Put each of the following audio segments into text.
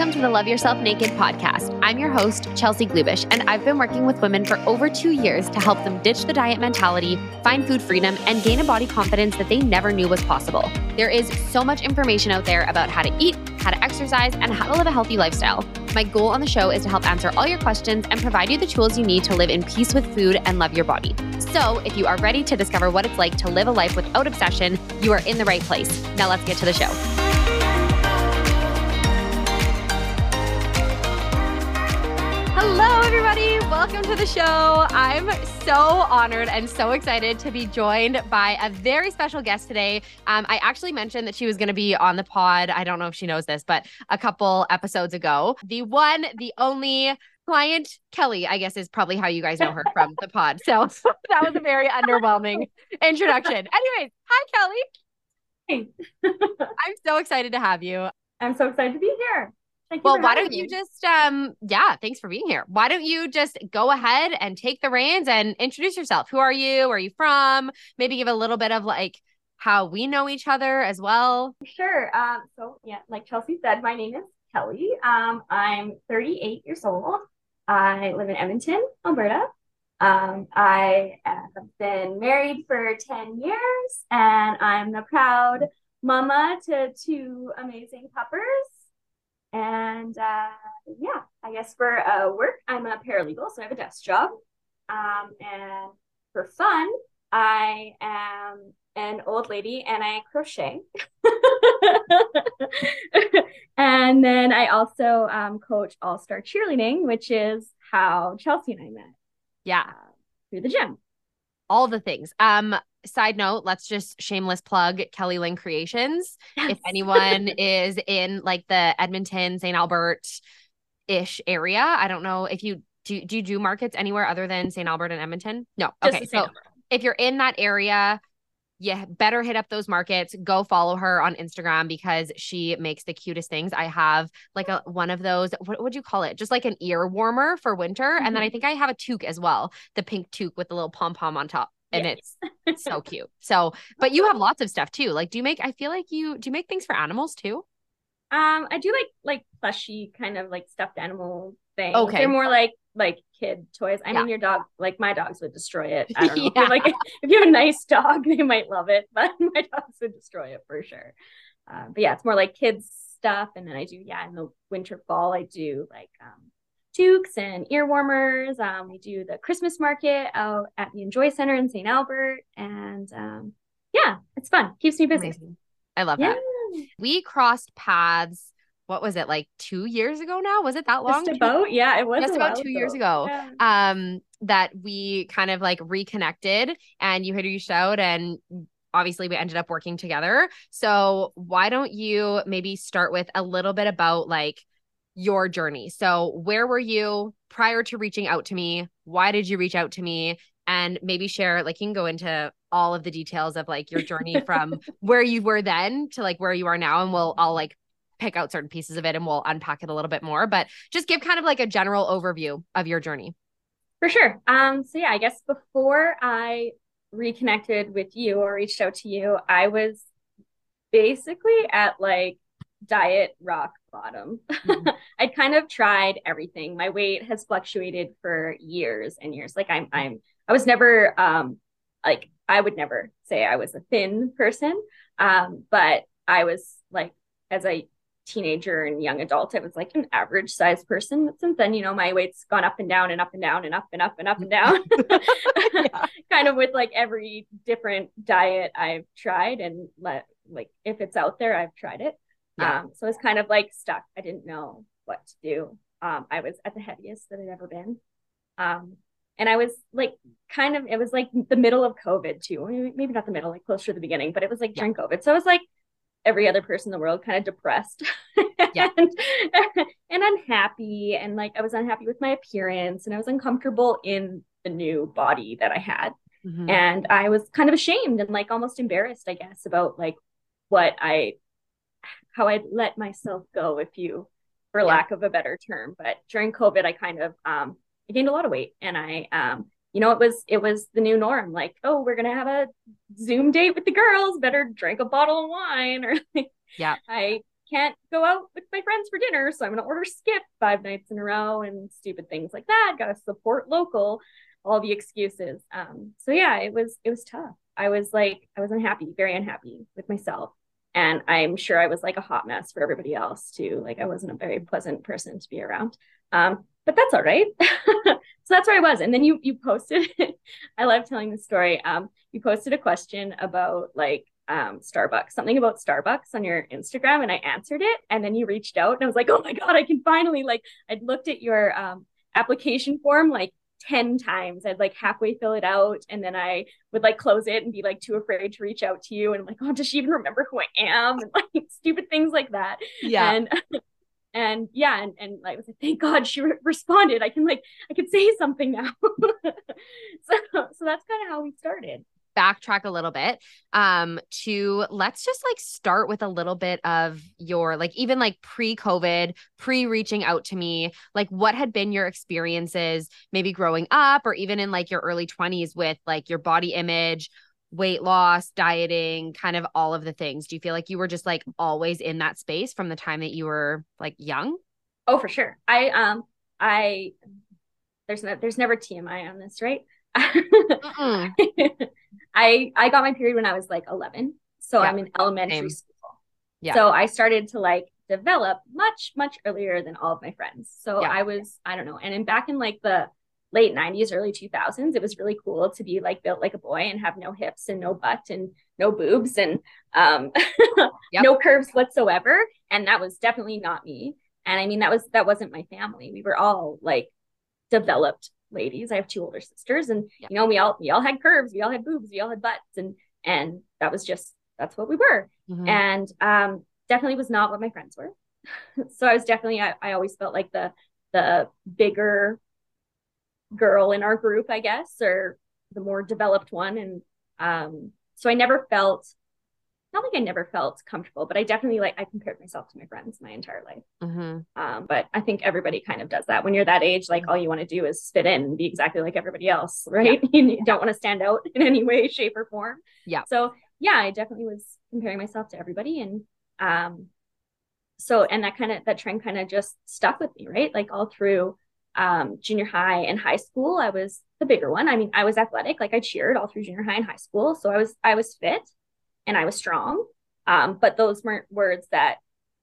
Welcome to the Love Yourself Naked podcast. I'm your host, Chelsea Glubish, and I've been working with women for over two years to help them ditch the diet mentality, find food freedom, and gain a body confidence that they never knew was possible. There is so much information out there about how to eat, how to exercise, and how to live a healthy lifestyle. My goal on the show is to help answer all your questions and provide you the tools you need to live in peace with food and love your body. So, if you are ready to discover what it's like to live a life without obsession, you are in the right place. Now, let's get to the show. Hello, everybody. Welcome to the show. I'm so honored and so excited to be joined by a very special guest today. Um, I actually mentioned that she was going to be on the pod. I don't know if she knows this, but a couple episodes ago, the one, the only client, Kelly, I guess is probably how you guys know her from the pod. So that was a very underwhelming introduction. Anyways, hi, Kelly. Hey. I'm so excited to have you. I'm so excited to be here. Thank well, why don't you just um yeah, thanks for being here. Why don't you just go ahead and take the reins and introduce yourself? Who are you? Where are you from? Maybe give a little bit of like how we know each other as well. Sure. Um so yeah, like Chelsea said, my name is Kelly. Um I'm 38 years old. I live in Edmonton, Alberta. Um, I have been married for 10 years and I'm the proud mama to two amazing puppers and uh, yeah, I guess for uh, work, I'm a paralegal, so I have a desk job. Um, and for fun, I am an old lady and I crochet. and then I also um, coach All Star Cheerleading, which is how Chelsea and I met. Yeah. Uh, through the gym. All the things. Um, side note, let's just shameless plug Kelly Lynn Creations. Yes. If anyone is in like the Edmonton, St. Albert ish area, I don't know if you do, do you do markets anywhere other than St. Albert and Edmonton? No. Just okay. So if you're in that area, yeah, better hit up those markets. Go follow her on Instagram because she makes the cutest things. I have like a one of those. What would you call it? Just like an ear warmer for winter, mm-hmm. and then I mm-hmm. think I have a toque as well, the pink toque with the little pom pom on top and it's it's so cute. So, but you have lots of stuff too. Like, do you make? I feel like you do you make things for animals too? Um, I do like like plushy kind of like stuffed animal things. Okay, they're more like like kid toys. I yeah. mean, your dog, like my dogs would destroy it. I don't know. yeah. Like if you have a nice dog, they might love it, but my dogs would destroy it for sure. Uh, but yeah, it's more like kids stuff. And then I do, yeah, in the winter fall, I do like um, toques and ear warmers. Um, we do the Christmas market out at the Enjoy Center in St. Albert. And um, yeah, it's fun. Keeps me busy. Amazing. I love yeah. that. We crossed paths. What was it like two years ago now? Was it that long? Just about, yeah, it was just about two ago. years ago. Yeah. Um, that we kind of like reconnected and you had reached out and obviously we ended up working together. So why don't you maybe start with a little bit about like your journey. So, where were you prior to reaching out to me? Why did you reach out to me? And maybe share, like, you can go into all of the details of like your journey from where you were then to like where you are now. And we'll, I'll like pick out certain pieces of it and we'll unpack it a little bit more. But just give kind of like a general overview of your journey. For sure. Um, so, yeah, I guess before I reconnected with you or reached out to you, I was basically at like diet rock bottom. Mm-hmm. I'd kind of tried everything. My weight has fluctuated for years and years. Like I'm I'm I was never um like I would never say I was a thin person. Um, but I was like as a teenager and young adult, I was like an average size person. But since then, you know, my weight's gone up and down and up and down and up and up and up and down. kind of with like every different diet I've tried and let like if it's out there, I've tried it. Yeah. Um, so it's kind of like stuck. I didn't know what to do. Um, I was at the heaviest that I'd ever been. Um, and I was like, kind of, it was like the middle of COVID too. Maybe not the middle, like closer to the beginning, but it was like during. COVID. So I was like every other person in the world, kind of depressed yeah. and, and unhappy. And like I was unhappy with my appearance and I was uncomfortable in the new body that I had. Mm-hmm. And I was kind of ashamed and like almost embarrassed, I guess, about like what I how I let myself go, if you, for yeah. lack of a better term. But during COVID, I kind of um, I gained a lot of weight, and I um, you know, it was it was the new norm. Like, oh, we're gonna have a Zoom date with the girls. Better drink a bottle of wine, or like, yeah. I can't go out with my friends for dinner, so I'm gonna order skip five nights in a row and stupid things like that. Gotta support local, all the excuses. Um, so yeah, it was it was tough. I was like, I was unhappy, very unhappy with myself. And I'm sure I was like a hot mess for everybody else too. Like I wasn't a very pleasant person to be around. Um, but that's all right. so that's where I was. And then you you posted, I love telling the story. Um, you posted a question about like um, Starbucks, something about Starbucks on your Instagram, and I answered it. And then you reached out, and I was like, oh my god, I can finally like. I'd looked at your um, application form like 10 times. I'd like halfway fill it out and then I would like close it and be like too afraid to reach out to you. And I'm like, oh, does she even remember who I am? And like stupid things like that. Yeah. And and yeah, and, and I was like, thank God she re- responded. I can like I can say something now. so so that's kind of how we started backtrack a little bit um to let's just like start with a little bit of your like even like pre-covid pre-reaching out to me like what had been your experiences maybe growing up or even in like your early 20s with like your body image weight loss dieting kind of all of the things do you feel like you were just like always in that space from the time that you were like young oh for sure i um i there's no there's never tmi on this right I I got my period when I was like 11. So yeah. I'm in elementary Same. school. Yeah. So I started to like develop much much earlier than all of my friends. So yeah. I was I don't know. And in back in like the late 90s early 2000s it was really cool to be like built like a boy and have no hips and no butt and no boobs and um yep. no curves whatsoever and that was definitely not me and i mean that was that wasn't my family we were all like developed ladies. I have two older sisters, and you know, we all we all had curves, we all had boobs, we all had butts, and and that was just that's what we were. Mm-hmm. And um, definitely was not what my friends were. so I was definitely I, I always felt like the the bigger girl in our group, I guess, or the more developed one. And um, so I never felt not like I never felt comfortable, but I definitely like I compared myself to my friends my entire life. Mm-hmm. Um, but I think everybody kind of does that when you're that age. Like all you want to do is fit in and be exactly like everybody else, right? Yeah. you don't want to stand out in any way, shape, or form. Yeah. So yeah, I definitely was comparing myself to everybody, and um, so and that kind of that trend kind of just stuck with me, right? Like all through um junior high and high school, I was the bigger one. I mean, I was athletic, like I cheered all through junior high and high school, so I was I was fit and I was strong. Um, but those weren't words that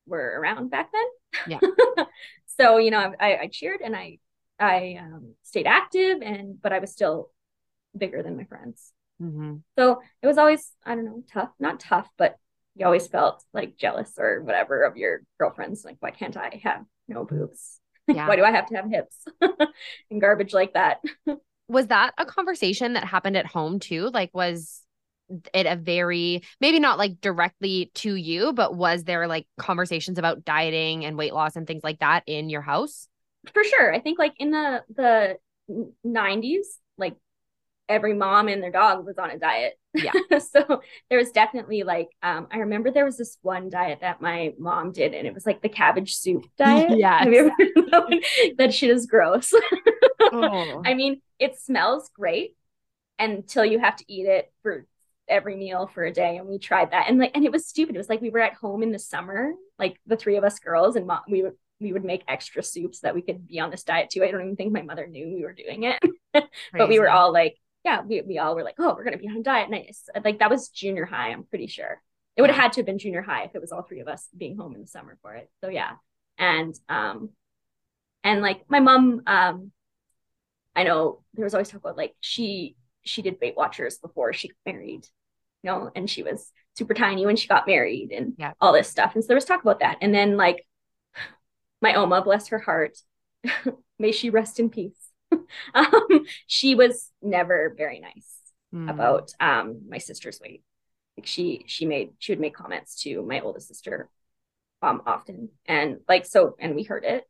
were around back then. Yeah. so you know, I, I cheered and I I um, stayed active, and but I was still bigger than my friends. Mm-hmm. So it was always I don't know tough, not tough, but you always felt like jealous or whatever of your girlfriends. Like, why can't I have no boobs? Yeah. why do I have to have hips and garbage like that? was that a conversation that happened at home too? Like, was it a very maybe not like directly to you, but was there like conversations about dieting and weight loss and things like that in your house? For sure. I think like in the the 90s, like every mom and their dog was on a diet. Yeah. so there was definitely like um I remember there was this one diet that my mom did and it was like the cabbage soup diet. Yeah. that shit is gross. oh. I mean, it smells great until you have to eat it for every meal for a day and we tried that and like and it was stupid it was like we were at home in the summer like the three of us girls and mom, we would we would make extra soups that we could be on this diet too i don't even think my mother knew we were doing it but we were all like yeah we, we all were like oh we're gonna be on diet nice like that was junior high i'm pretty sure it would have had to have been junior high if it was all three of us being home in the summer for it so yeah and um and like my mom um i know there was always talk about like she she did Weight Watchers before she got married, you know, and she was super tiny when she got married and yeah. all this stuff. And so there was talk about that. And then like my Oma, bless her heart, may she rest in peace. um, she was never very nice mm. about um, my sister's weight. Like she she made she would make comments to my oldest sister um often. And like so and we heard it.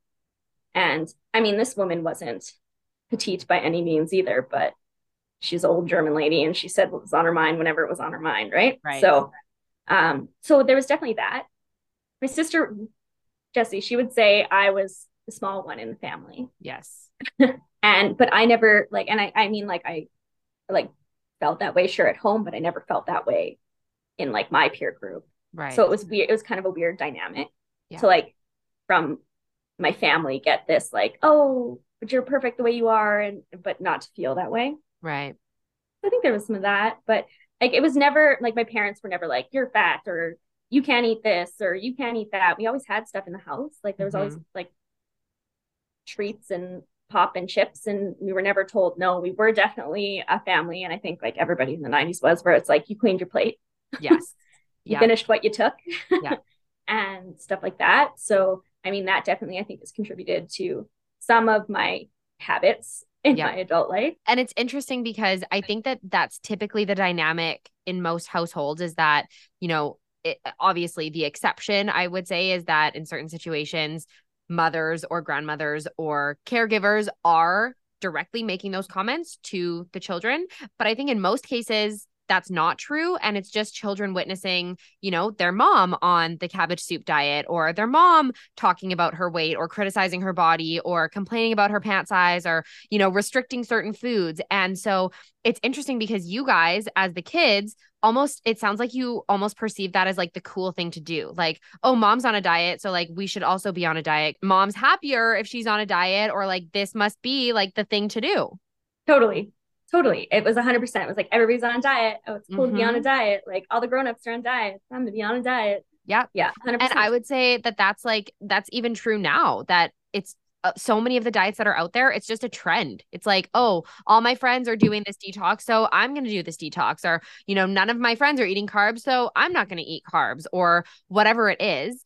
And I mean this woman wasn't petite by any means either, but she's an old German lady and she said what was on her mind whenever it was on her mind, right? Right. So um so there was definitely that. My sister Jessie, she would say I was the small one in the family. Yes. and but I never like and I I mean like I like felt that way sure at home, but I never felt that way in like my peer group. Right. So it was weird. It was kind of a weird dynamic. yeah. to like from my family get this like, oh, but you're perfect the way you are, and but not to feel that way. Right. I think there was some of that, but like it was never like my parents were never like, you're fat or you can't eat this or you can't eat that. We always had stuff in the house. Like there was mm-hmm. always like treats and pop and chips and we were never told no. We were definitely a family and I think like everybody in the 90s was where it's like you cleaned your plate. Yes. you yeah. finished what you took. Yeah. and stuff like that. So I mean that definitely I think has contributed to some of my habits in yeah. my adult life. And it's interesting because I think that that's typically the dynamic in most households is that, you know, it, obviously the exception I would say is that in certain situations mothers or grandmothers or caregivers are directly making those comments to the children, but I think in most cases that's not true and it's just children witnessing you know their mom on the cabbage soup diet or their mom talking about her weight or criticizing her body or complaining about her pant size or you know restricting certain foods. And so it's interesting because you guys as the kids almost it sounds like you almost perceive that as like the cool thing to do. Like oh mom's on a diet so like we should also be on a diet. Mom's happier if she's on a diet or like this must be like the thing to do. Totally Totally. It was 100%. It was like everybody's on a diet. Oh, it's cool mm-hmm. to be on a diet. Like all the grown-ups are on diet. I'm going to be on a diet. Yeah. Yeah. 100%. And I would say that that's like, that's even true now that it's uh, so many of the diets that are out there, it's just a trend. It's like, oh, all my friends are doing this detox, so I'm going to do this detox. Or, you know, none of my friends are eating carbs, so I'm not going to eat carbs or whatever it is.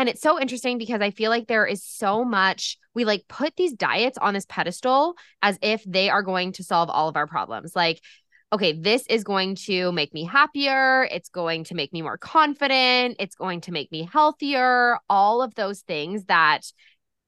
And it's so interesting because I feel like there is so much, we like put these diets on this pedestal as if they are going to solve all of our problems. Like, okay, this is going to make me happier. It's going to make me more confident. It's going to make me healthier. All of those things that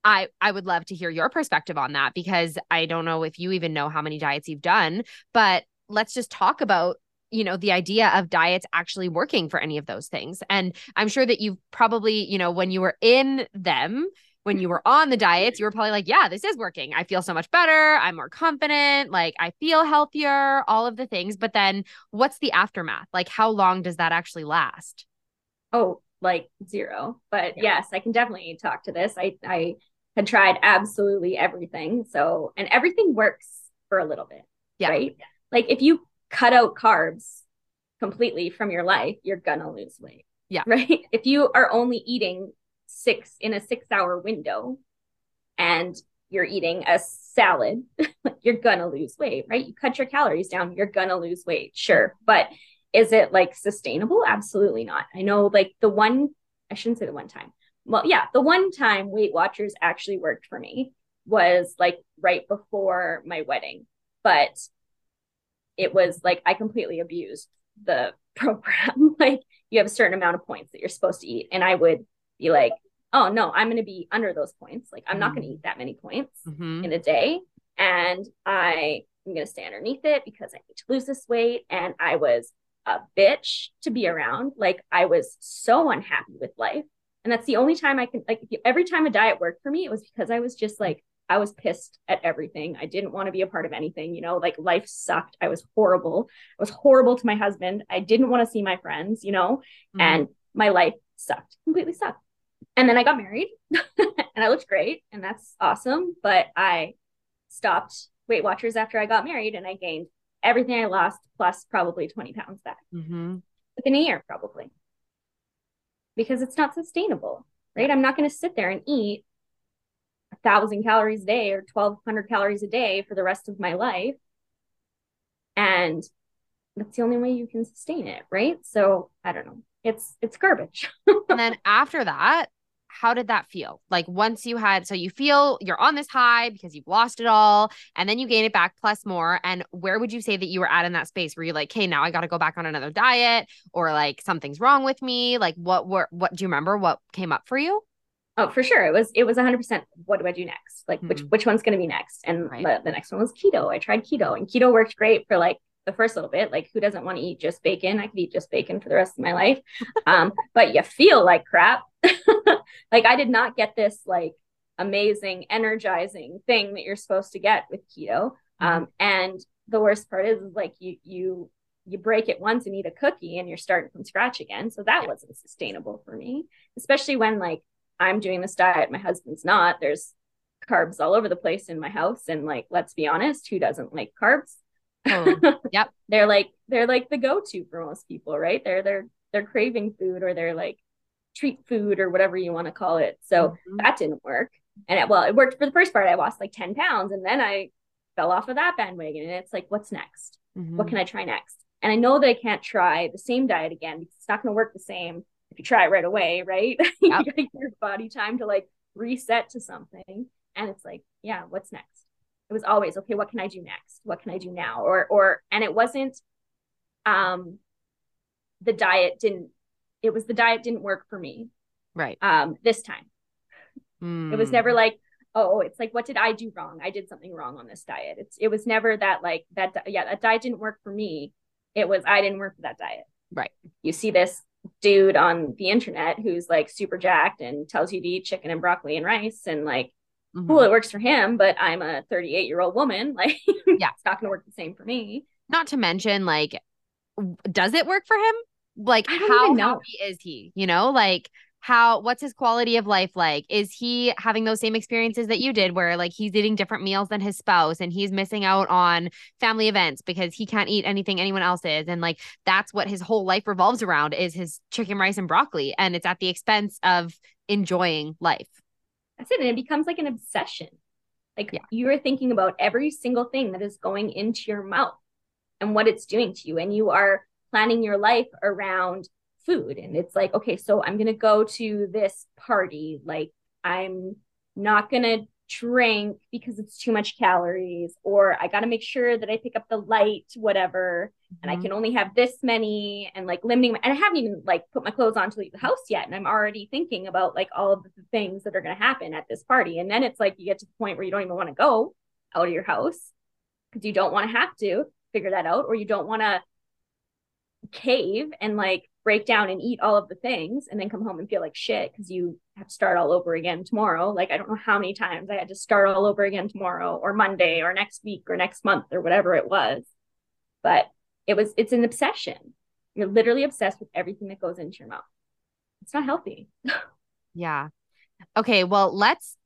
I I would love to hear your perspective on that because I don't know if you even know how many diets you've done, but let's just talk about you know the idea of diets actually working for any of those things. And i'm sure that you probably you know when you were in them when you were on the diets you were probably like yeah this is working. I feel so much better. I'm more confident. Like i feel healthier all of the things. But then what's the aftermath? Like how long does that actually last? Oh like zero. But yeah. yes i can definitely talk to this. I i had tried absolutely everything. So and everything works for a little bit yeah. right? Like if you cut out carbs completely from your life, you're gonna lose weight. Yeah. Right. If you are only eating six in a six hour window and you're eating a salad, you're gonna lose weight, right? You cut your calories down, you're gonna lose weight, sure. But is it like sustainable? Absolutely not. I know like the one, I shouldn't say the one time. Well, yeah, the one time Weight Watchers actually worked for me was like right before my wedding. But it was like I completely abused the program. like you have a certain amount of points that you're supposed to eat. And I would be like, oh no, I'm going to be under those points. Like I'm mm-hmm. not going to eat that many points mm-hmm. in a day. And I am going to stay underneath it because I need to lose this weight. And I was a bitch to be around. Like I was so unhappy with life. And that's the only time I can, like, every time a diet worked for me, it was because I was just like, I was pissed at everything. I didn't want to be a part of anything, you know, like life sucked. I was horrible. I was horrible to my husband. I didn't want to see my friends, you know, mm-hmm. and my life sucked, completely sucked. And then I got married and I looked great and that's awesome. But I stopped Weight Watchers after I got married and I gained everything I lost plus probably 20 pounds back mm-hmm. within a year, probably. Because it's not sustainable, right? I'm not going to sit there and eat thousand calories a day or 1200 calories a day for the rest of my life. And that's the only way you can sustain it. Right. So I don't know. It's, it's garbage. and then after that, how did that feel? Like once you had, so you feel you're on this high because you've lost it all and then you gain it back plus more. And where would you say that you were at in that space? where you're like, hey, now I got to go back on another diet or like something's wrong with me? Like what, what, what do you remember what came up for you? Oh, for sure. It was it was 100%. What do I do next? Like mm-hmm. which which one's going to be next? And right. the, the next one was keto. I tried keto and keto worked great for like the first little bit. Like who doesn't want to eat just bacon? I could eat just bacon for the rest of my life. Um, but you feel like crap. like I did not get this like amazing energizing thing that you're supposed to get with keto. Mm-hmm. Um, and the worst part is, is like you you you break it once and eat a cookie and you're starting from scratch again. So that wasn't sustainable for me, especially when like I'm doing this diet, my husband's not. There's carbs all over the place in my house. And like, let's be honest, who doesn't like carbs? Oh, yep. they're like they're like the go-to for most people, right? They're they're they're craving food or they're like treat food or whatever you want to call it. So mm-hmm. that didn't work. And it, well, it worked for the first part. I lost like 10 pounds and then I fell off of that bandwagon. And it's like, what's next? Mm-hmm. What can I try next? And I know that I can't try the same diet again because it's not going to work the same if you try it right away, right? Yep. you your body time to like reset to something. And it's like, yeah, what's next? It was always, okay, what can I do next? What can I do now? Or, or, and it wasn't, um, the diet didn't, it was the diet didn't work for me. Right. Um, this time. Mm. It was never like, oh, it's like, what did I do wrong? I did something wrong on this diet. It's, it was never that like that, yeah, that diet didn't work for me. It was, I didn't work for that diet. Right. You see this dude on the internet who's like super jacked and tells you to eat chicken and broccoli and rice and like mm-hmm. cool it works for him but i'm a 38 year old woman like yeah. it's not gonna work the same for me. Not to mention like does it work for him? Like how happy is he you know? Like how what's his quality of life like? Is he having those same experiences that you did where like he's eating different meals than his spouse and he's missing out on family events because he can't eat anything anyone else is? And like that's what his whole life revolves around is his chicken rice and broccoli and it's at the expense of enjoying life. That's it and it becomes like an obsession. Like yeah. you're thinking about every single thing that is going into your mouth and what it's doing to you and you are planning your life around food and it's like okay so i'm going to go to this party like i'm not going to drink because it's too much calories or i got to make sure that i pick up the light whatever mm-hmm. and i mm-hmm. can only have this many and like limiting my, and i haven't even like put my clothes on to leave the house yet and i'm already thinking about like all of the things that are going to happen at this party and then it's like you get to the point where you don't even want to go out of your house because you don't want to have to figure that out or you don't want to cave and like break down and eat all of the things and then come home and feel like shit because you have to start all over again tomorrow. Like I don't know how many times I had to start all over again tomorrow or Monday or next week or next month or whatever it was. But it was it's an obsession. You're literally obsessed with everything that goes into your mouth. It's not healthy. yeah. Okay, well, let's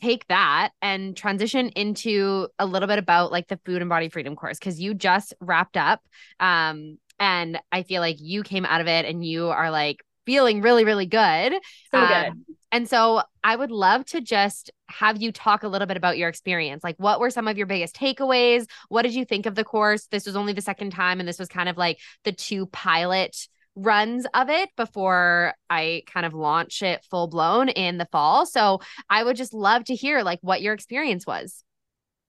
take that and transition into a little bit about like the food and body freedom course because you just wrapped up um and I feel like you came out of it and you are like feeling really, really good. So um, good. And so I would love to just have you talk a little bit about your experience. Like, what were some of your biggest takeaways? What did you think of the course? This was only the second time, and this was kind of like the two pilot runs of it before I kind of launch it full blown in the fall. So I would just love to hear like what your experience was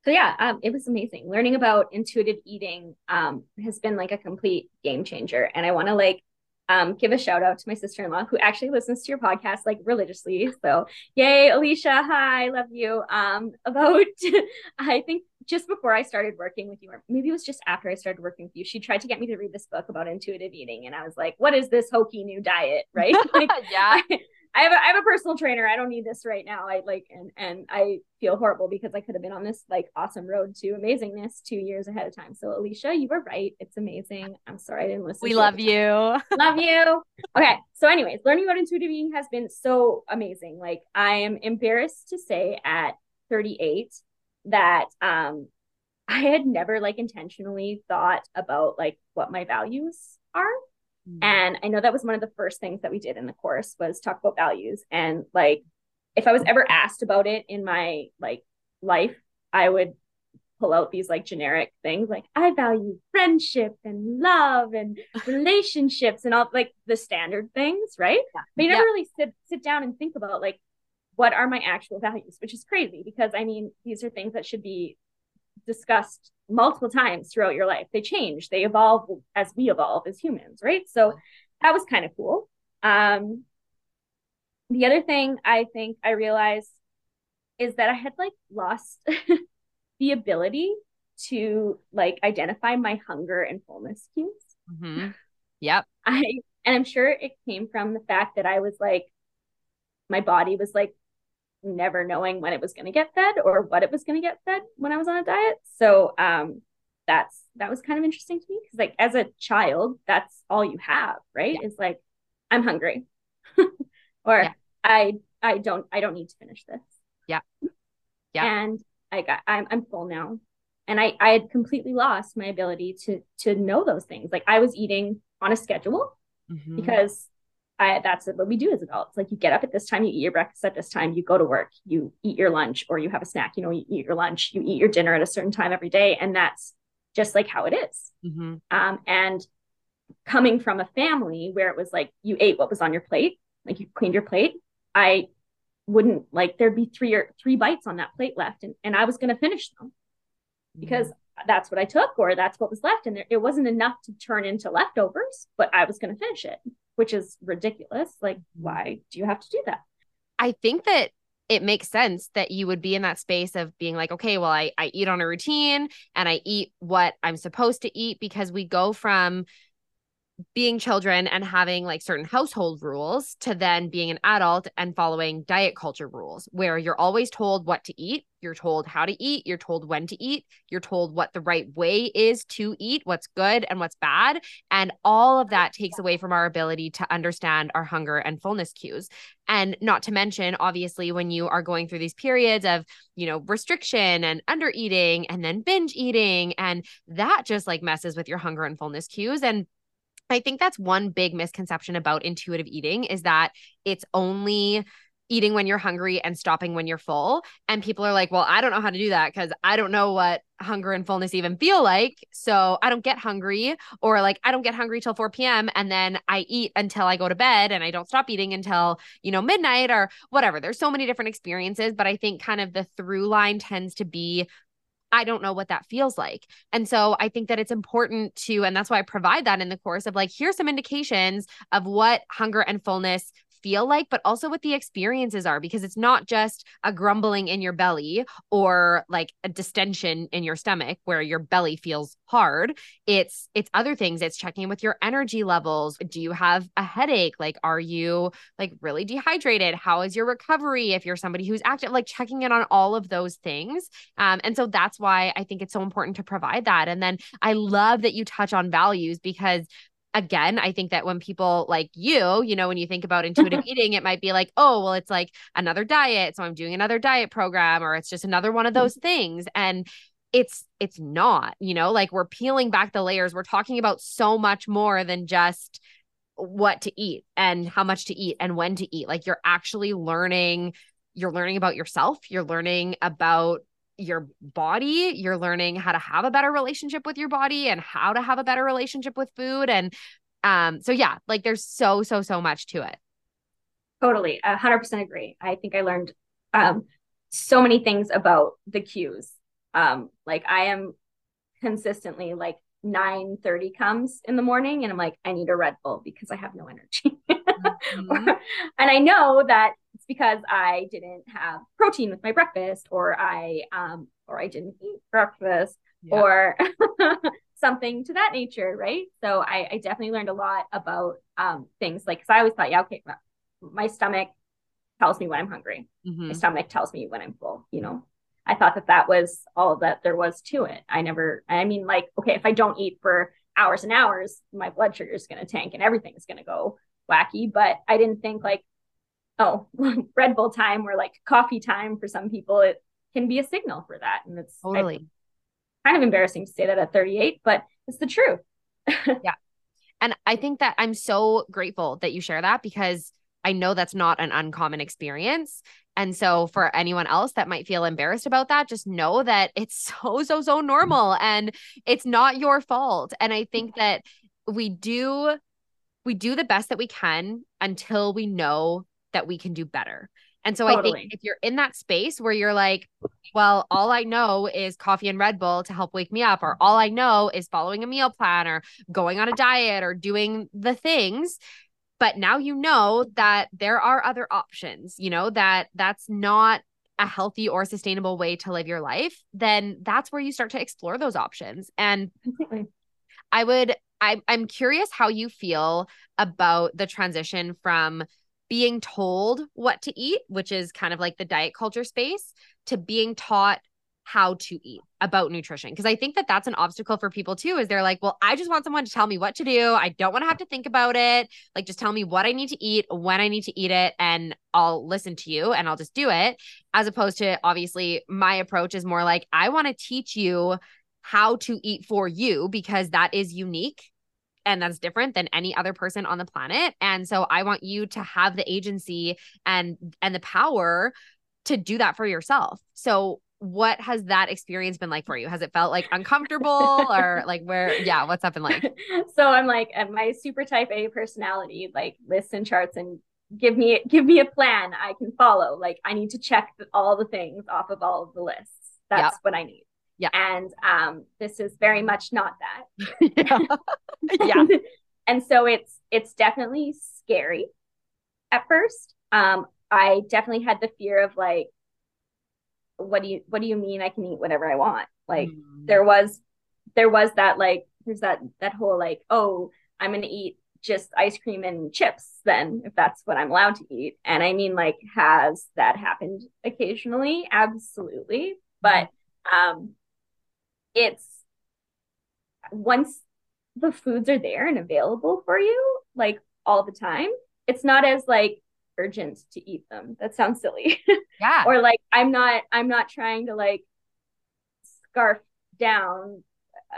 so yeah, um, it was amazing. Learning about intuitive eating um, has been like a complete game changer. And I want to like um, give a shout out to my sister in law who actually listens to your podcast like religiously. So yay, Alicia, hi, love you. Um, about I think just before I started working with you, or maybe it was just after I started working with you, she tried to get me to read this book about intuitive eating, and I was like, "What is this hokey new diet?" Right? Like, yeah. I, I have a, I have a personal trainer. I don't need this right now. I like and and I feel horrible because I could have been on this like awesome road to amazingness two years ahead of time. So Alicia, you were right. It's amazing. I'm sorry I didn't listen. We love you. love you. Okay. So, anyways, learning about intuitive eating has been so amazing. Like I am embarrassed to say at 38 that um I had never like intentionally thought about like what my values are Mm-hmm. And I know that was one of the first things that we did in the course was talk about values. And like if I was ever asked about it in my like life, I would pull out these like generic things like I value friendship and love and relationships and all like the standard things, right? Yeah. But you never yeah. really sit sit down and think about like what are my actual values, which is crazy because I mean these are things that should be discussed multiple times throughout your life. They change, they evolve as we evolve as humans, right? So that was kind of cool. Um, the other thing I think I realized is that I had like lost the ability to like identify my hunger and fullness cues. Mm-hmm. Yep. I and I'm sure it came from the fact that I was like my body was like never knowing when it was going to get fed or what it was going to get fed when I was on a diet. So um, that's that was kind of interesting to me because like as a child, that's all you have, right? Yeah. It's like I'm hungry, or yeah. I I don't I don't need to finish this. Yeah. Yeah. And I got I'm I'm full now. And I I had completely lost my ability to to know those things. Like I was eating on a schedule mm-hmm. because I, that's what we do as adults. Like you get up at this time, you eat your breakfast at this time, you go to work, you eat your lunch, or you have a snack. You know, you eat your lunch, you eat your dinner at a certain time every day, and that's just like how it is. Mm-hmm. Um, and coming from a family where it was like you ate what was on your plate, like you cleaned your plate, I wouldn't like there'd be three or three bites on that plate left, and and I was going to finish them because mm-hmm. that's what I took, or that's what was left, and there, it wasn't enough to turn into leftovers, but I was going to finish it which is ridiculous. Like, mm-hmm. why do you have to do that? I think that it makes sense that you would be in that space of being like, okay, well, I, I eat on a routine and I eat what I'm supposed to eat because we go from being children and having like certain household rules to then being an adult and following diet culture rules where you're always told what to eat, you're told how to eat, you're told when to eat, you're told what the right way is to eat, what's good and what's bad, and all of that takes away from our ability to understand our hunger and fullness cues. And not to mention obviously when you are going through these periods of, you know, restriction and under eating and then binge eating and that just like messes with your hunger and fullness cues and I think that's one big misconception about intuitive eating is that it's only eating when you're hungry and stopping when you're full. And people are like, well, I don't know how to do that because I don't know what hunger and fullness even feel like. So I don't get hungry, or like I don't get hungry till 4 p.m. And then I eat until I go to bed and I don't stop eating until, you know, midnight or whatever. There's so many different experiences. But I think kind of the through line tends to be I don't know what that feels like. And so I think that it's important to, and that's why I provide that in the course of like, here's some indications of what hunger and fullness feel like, but also what the experiences are, because it's not just a grumbling in your belly or like a distension in your stomach where your belly feels hard. It's it's other things. It's checking with your energy levels. Do you have a headache? Like, are you like really dehydrated? How is your recovery if you're somebody who's active? Like checking in on all of those things. Um, and so that's why I think it's so important to provide that. And then I love that you touch on values because again, I think that when people like you, you know, when you think about intuitive eating, it might be like, oh, well, it's like another diet. So I'm doing another diet program, or it's just another one of mm. those things. And it's it's not, you know, like we're peeling back the layers. We're talking about so much more than just what to eat and how much to eat and when to eat. Like you're actually learning, you're learning about yourself, you're learning about your body you're learning how to have a better relationship with your body and how to have a better relationship with food and um so yeah like there's so so so much to it. Totally 100% agree. I think i learned um so many things about the cues. Um like i am consistently like 9 30 comes in the morning and i'm like i need a red bull because i have no energy. Mm-hmm. and i know that because I didn't have protein with my breakfast, or I um, or I didn't eat breakfast, yeah. or something to that nature, right? So I, I definitely learned a lot about um, things like because I always thought, yeah, okay, my stomach tells me when I'm hungry. Mm-hmm. My stomach tells me when I'm full. You know, I thought that that was all that there was to it. I never, I mean, like, okay, if I don't eat for hours and hours, my blood sugar is going to tank and everything is going to go wacky. But I didn't think like, oh, Red Bull time or like coffee time for some people, it can be a signal for that. And it's totally I, kind of embarrassing to say that at 38, but it's the truth. yeah. And I think that I'm so grateful that you share that because I know that's not an uncommon experience. And so for anyone else that might feel embarrassed about that, just know that it's so, so, so normal and it's not your fault. And I think that we do we do the best that we can until we know that we can do better. And so totally. I think if you're in that space where you're like, well, all I know is coffee and Red Bull to help wake me up, or all I know is following a meal plan or going on a diet or doing the things. But now you know that there are other options, you know, that that's not a healthy or sustainable way to live your life, then that's where you start to explore those options. And Completely. I would, I, I'm curious how you feel about the transition from being told what to eat, which is kind of like the diet culture space, to being taught how to eat about nutrition. Because i think that that's an obstacle for people too is they're like well i just want someone to tell me what to do. I don't want to have to think about it. Like just tell me what i need to eat when i need to eat it and i'll listen to you and i'll just do it. As opposed to obviously my approach is more like i want to teach you how to eat for you because that is unique and that's different than any other person on the planet and so i want you to have the agency and and the power to do that for yourself so what has that experience been like for you? Has it felt like uncomfortable or like where, yeah, what's up been like? So I'm like, at my super type A personality, like lists and charts and give me, give me a plan I can follow. Like I need to check all the things off of all of the lists. That's yep. what I need. Yeah. And um, this is very much not that. yeah. yeah. and so it's, it's definitely scary at first. Um, I definitely had the fear of like, what do you what do you mean I can eat whatever I want? Like mm. there was there was that like there's that that whole like oh I'm gonna eat just ice cream and chips then if that's what I'm allowed to eat. And I mean like has that happened occasionally? Absolutely. But um it's once the foods are there and available for you like all the time, it's not as like urgent to eat them. That sounds silly. Yeah. or like I'm not I'm not trying to like scarf down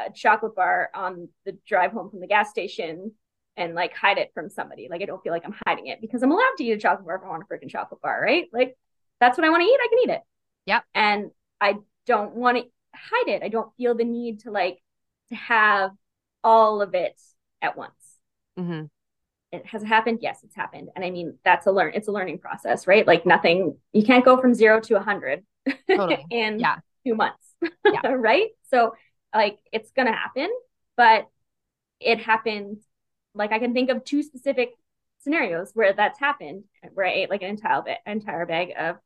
a chocolate bar on the drive home from the gas station and like hide it from somebody. Like I don't feel like I'm hiding it because I'm allowed to eat a chocolate bar if I want a freaking chocolate bar, right? Like that's what I want to eat, I can eat it. Yep. And I don't want to hide it. I don't feel the need to like to have all of it at once. Mm-hmm it has happened yes it's happened and i mean that's a learn it's a learning process right like nothing you can't go from zero to a hundred totally. in yeah. two months yeah. right so like it's gonna happen but it happened like i can think of two specific scenarios where that's happened where i ate like an entire, bit, entire bag of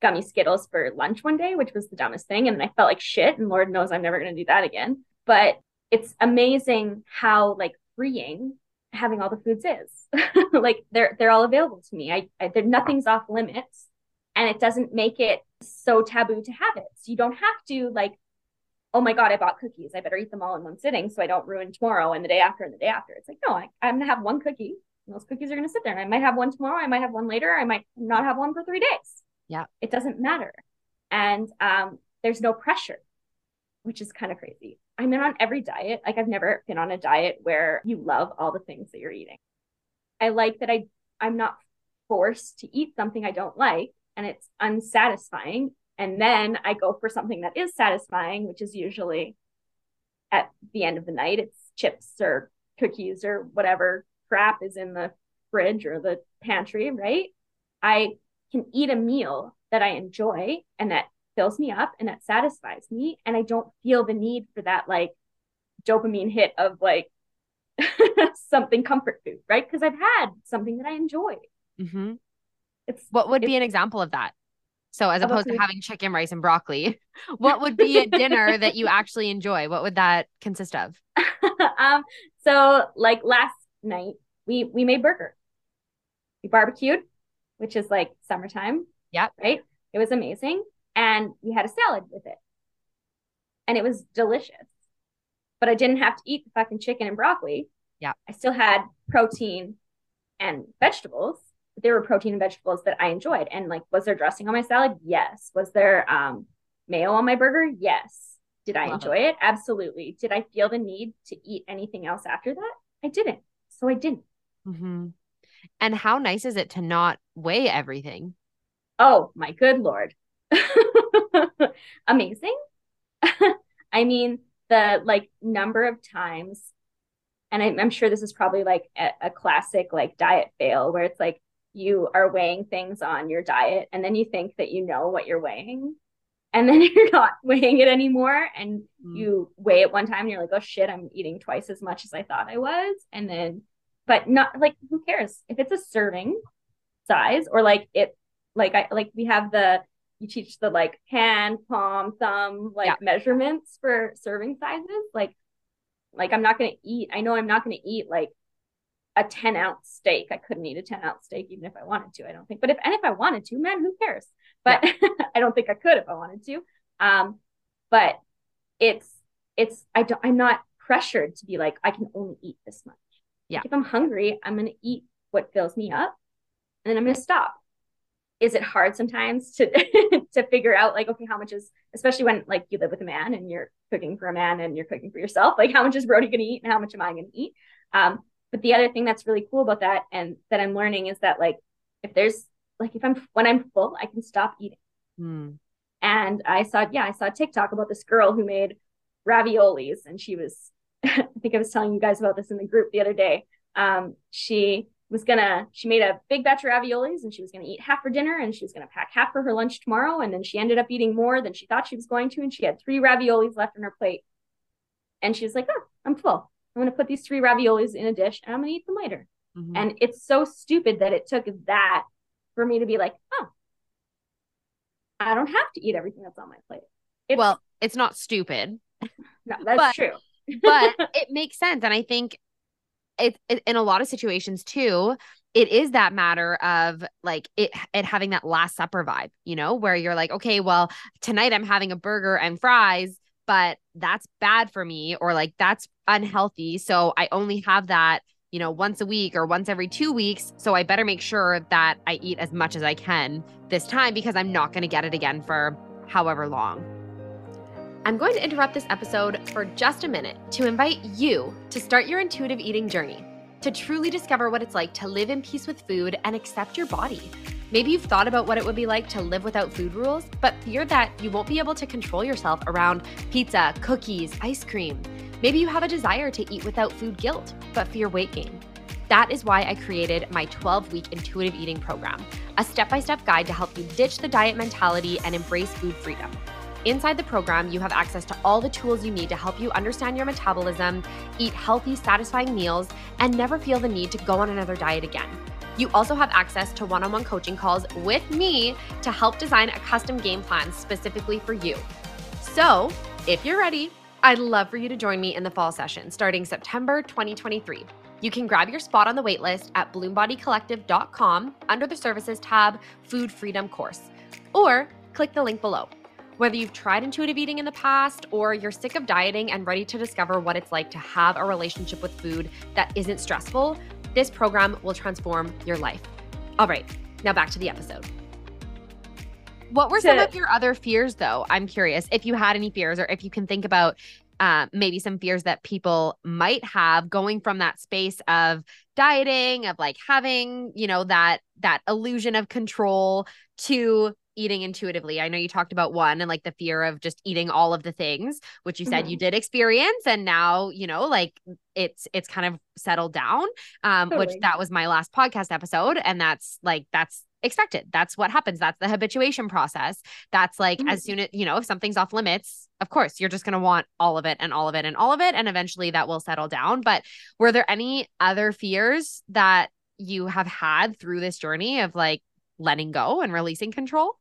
gummy skittles for lunch one day which was the dumbest thing and i felt like shit and lord knows i'm never going to do that again but it's amazing how like freeing having all the foods is. like they're they're all available to me. I, I there nothing's off limits, and it doesn't make it so taboo to have it. So you don't have to like, oh my god, I bought cookies. I better eat them all in one sitting so I don't ruin tomorrow and the day after and the day after. It's like no, I, I'm gonna have one cookie. Those cookies are gonna sit there. And I might have one tomorrow. I might have one later. I might not have one for three days. Yeah, it doesn't matter, and um, there's no pressure, which is kind of crazy. I'm in on every diet. Like I've never been on a diet where you love all the things that you're eating. I like that I I'm not forced to eat something I don't like and it's unsatisfying. And then I go for something that is satisfying, which is usually at the end of the night, it's chips or cookies or whatever crap is in the fridge or the pantry, right? I can eat a meal that I enjoy and that fills me up and that satisfies me. And i don't feel the need for that like dopamine hit of like something comfort food right? Because i've had something that i enjoy. Mm-hmm. it's what would it's, be an example of that? So as opposed to having chicken rice and broccoli what would be a dinner that you actually enjoy? What would that consist of? Um so like last night we we made burger. We barbecued which is like summertime yeah right it was amazing and we had a salad with it. And it was delicious. But I didn't have to eat the fucking chicken and broccoli. Yeah. I still had protein and vegetables. But there were protein and vegetables that I enjoyed. And like, was there dressing on my salad? Yes. Was there um, mayo on my burger? Yes. Did I enjoy it? Absolutely. Did I feel the need to eat anything else after that? I didn't. So I didn't. Mm-hmm. And how nice is it to not weigh everything? Oh my good lord. amazing. I mean, the like number of times, and I'm, I'm sure this is probably like a, a classic like diet fail where it's like you are weighing things on your diet and then you think that you know what you're weighing and then you're not weighing it anymore and mm. you weigh it one time and you're like oh shit i'm eating twice as much as i thought i was and then but not like who cares if it's a serving size or like it like i like we have the you teach the like hand, palm, thumb, like yeah. measurements for serving sizes. Like, like I'm not gonna eat. I know I'm not gonna eat like a 10 ounce steak. I couldn't eat a 10 ounce steak even if I wanted to. I don't think. But if and if I wanted to, man, who cares? But yeah. I don't think I could if I wanted to. Um, but it's it's I don't I'm not pressured to be like I can only eat this much. Yeah. If I'm hungry, I'm gonna eat what fills me up, and then I'm gonna stop. Is it hard sometimes to to figure out like okay how much is especially when like you live with a man and you're cooking for a man and you're cooking for yourself like how much is Brody gonna eat and how much am I gonna eat? Um, but the other thing that's really cool about that and that I'm learning is that like if there's like if I'm when I'm full, I can stop eating. Mm. And I saw, yeah, I saw TikTok about this girl who made raviolis, and she was, I think I was telling you guys about this in the group the other day. Um, she was gonna, she made a big batch of raviolis, and she was gonna eat half for dinner, and she was gonna pack half for her lunch tomorrow, and then she ended up eating more than she thought she was going to, and she had three raviolis left on her plate. And she was like, "Oh, I'm full. I'm gonna put these three raviolis in a dish, and I'm gonna eat them later." Mm-hmm. And it's so stupid that it took that for me to be like, oh, I don't have to eat everything that's on my plate. It's, well, it's not stupid. No, that's but, true. But it makes sense. And I think it's it, in a lot of situations too, it is that matter of like it it having that last supper vibe, you know, where you're like, okay, well, tonight I'm having a burger and fries, but that's bad for me, or like that's unhealthy. So I only have that you know, once a week or once every two weeks. So I better make sure that I eat as much as I can this time because I'm not going to get it again for however long. I'm going to interrupt this episode for just a minute to invite you to start your intuitive eating journey, to truly discover what it's like to live in peace with food and accept your body. Maybe you've thought about what it would be like to live without food rules, but fear that you won't be able to control yourself around pizza, cookies, ice cream. Maybe you have a desire to eat without food guilt, but fear weight gain. That is why I created my 12 week intuitive eating program, a step by step guide to help you ditch the diet mentality and embrace food freedom. Inside the program, you have access to all the tools you need to help you understand your metabolism, eat healthy, satisfying meals, and never feel the need to go on another diet again. You also have access to one on one coaching calls with me to help design a custom game plan specifically for you. So, if you're ready, I'd love for you to join me in the fall session starting September 2023. You can grab your spot on the waitlist at bloombodycollective.com under the services tab Food Freedom Course, or click the link below. Whether you've tried intuitive eating in the past or you're sick of dieting and ready to discover what it's like to have a relationship with food that isn't stressful, this program will transform your life. All right, now back to the episode. What were some of your other fears, though? I'm curious if you had any fears or if you can think about uh, maybe some fears that people might have going from that space of dieting, of like having, you know, that that illusion of control to eating intuitively. I know you talked about one and like the fear of just eating all of the things, which you said mm-hmm. you did experience and now, you know, like it's it's kind of settled down. Um totally. which that was my last podcast episode and that's like that's expected. That's what happens. That's the habituation process. That's like mm-hmm. as soon as, you know, if something's off limits, of course, you're just going to want all of it and all of it and all of it. And eventually that will settle down. But were there any other fears that you have had through this journey of like letting go and releasing control?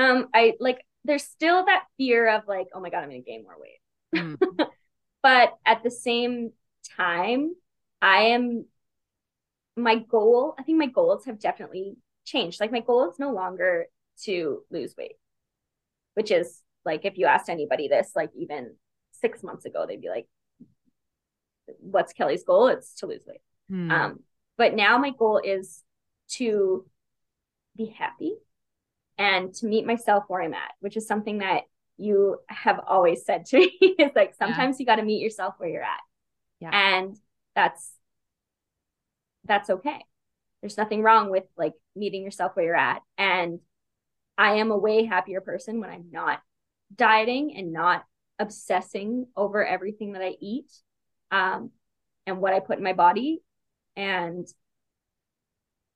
Um, I like, there's still that fear of like, oh my God, I'm to gain more weight. Mm. but at the same time, I am my goal, I think my goals have definitely changed. Like my goal is no longer to lose weight, which is like if you asked anybody this, like even six months ago, they'd be like, What's Kelly's goal? It's to lose weight. Hmm. Um, but now my goal is to be happy and to meet myself where I'm at, which is something that you have always said to me. is like sometimes yeah. you got to meet yourself where you're at. Yeah. And that's that's okay. There's nothing wrong with like meeting yourself where you're at. And I am a way happier person when I'm not dieting and not obsessing over everything that I eat um, and what I put in my body. And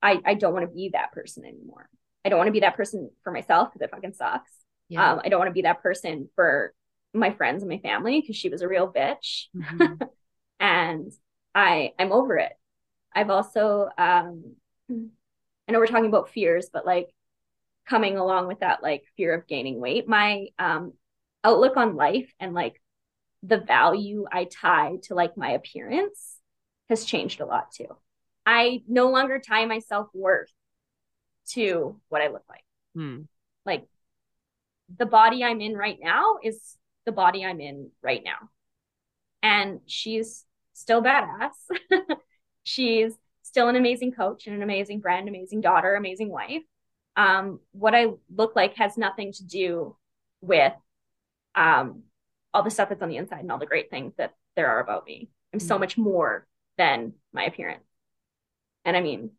I, I don't want to be that person anymore. I don't want to be that person for myself because it fucking sucks. Yeah. Um, I don't want to be that person for my friends and my family because she was a real bitch. Mm-hmm. and I I'm over it. I've also um I know we're talking about fears, but like coming along with that like fear of gaining weight, my um outlook on life and like the value I tie to like my appearance has changed a lot too. I no longer tie my self worth to what I look like. Hmm. Like the body I'm in right now is the body I'm in right now. And she's still badass. she's still an amazing coach and an amazing friend, amazing daughter, amazing wife. Um, what I look like has nothing to do with um, all the stuff that's on the inside and all the great things that there are about me. I'm so mm. much more than my appearance. And I mean,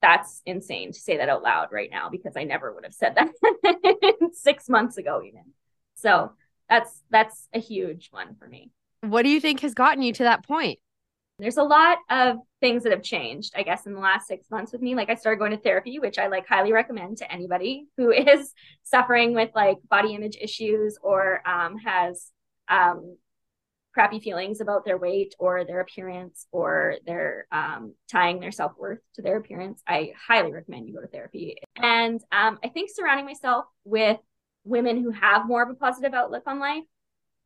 that's insane to say that out loud right now because I never would have said that six months ago, even. So that's that's a huge one for me. What do you think has gotten you to that point? There's a lot of things that have changed, I guess, in the last six months with me. Like I started going to therapy, which I like highly recommend to anybody who is suffering with like body image issues or um, has um, crappy feelings about their weight or their appearance or their um, tying their self worth to their appearance. I highly recommend you go to therapy. And um, I think surrounding myself with women who have more of a positive outlook on life.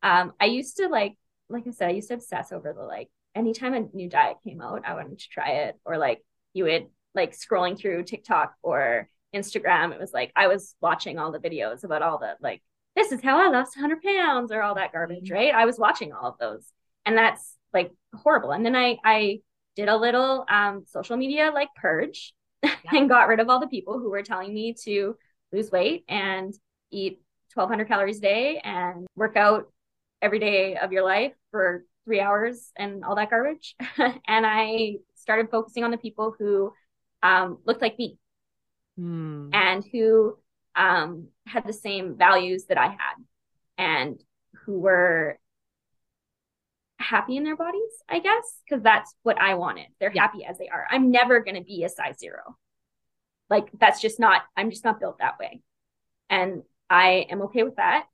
Um, I used to like, like I said, I used to obsess over the like anytime a new diet came out, I wanted to try it. Or like you would like scrolling through TikTok or Instagram, it was like I was watching all the videos about all the like, this is how I lost 100 pounds or all that garbage, mm-hmm. right? I was watching all of those, and that's like horrible. And then I I did a little um, social media like purge yeah. and got rid of all the people who were telling me to lose weight and eat 1200 calories a day and work out every day of your life for three hours and all that garbage. and I started focusing on the people who um, looked like me mm. and who um, had the same values that I had and who were happy in their bodies, I guess, because that's what I wanted. They're yeah. happy as they are. I'm never going to be a size zero. Like, that's just not, I'm just not built that way. And I am okay with that.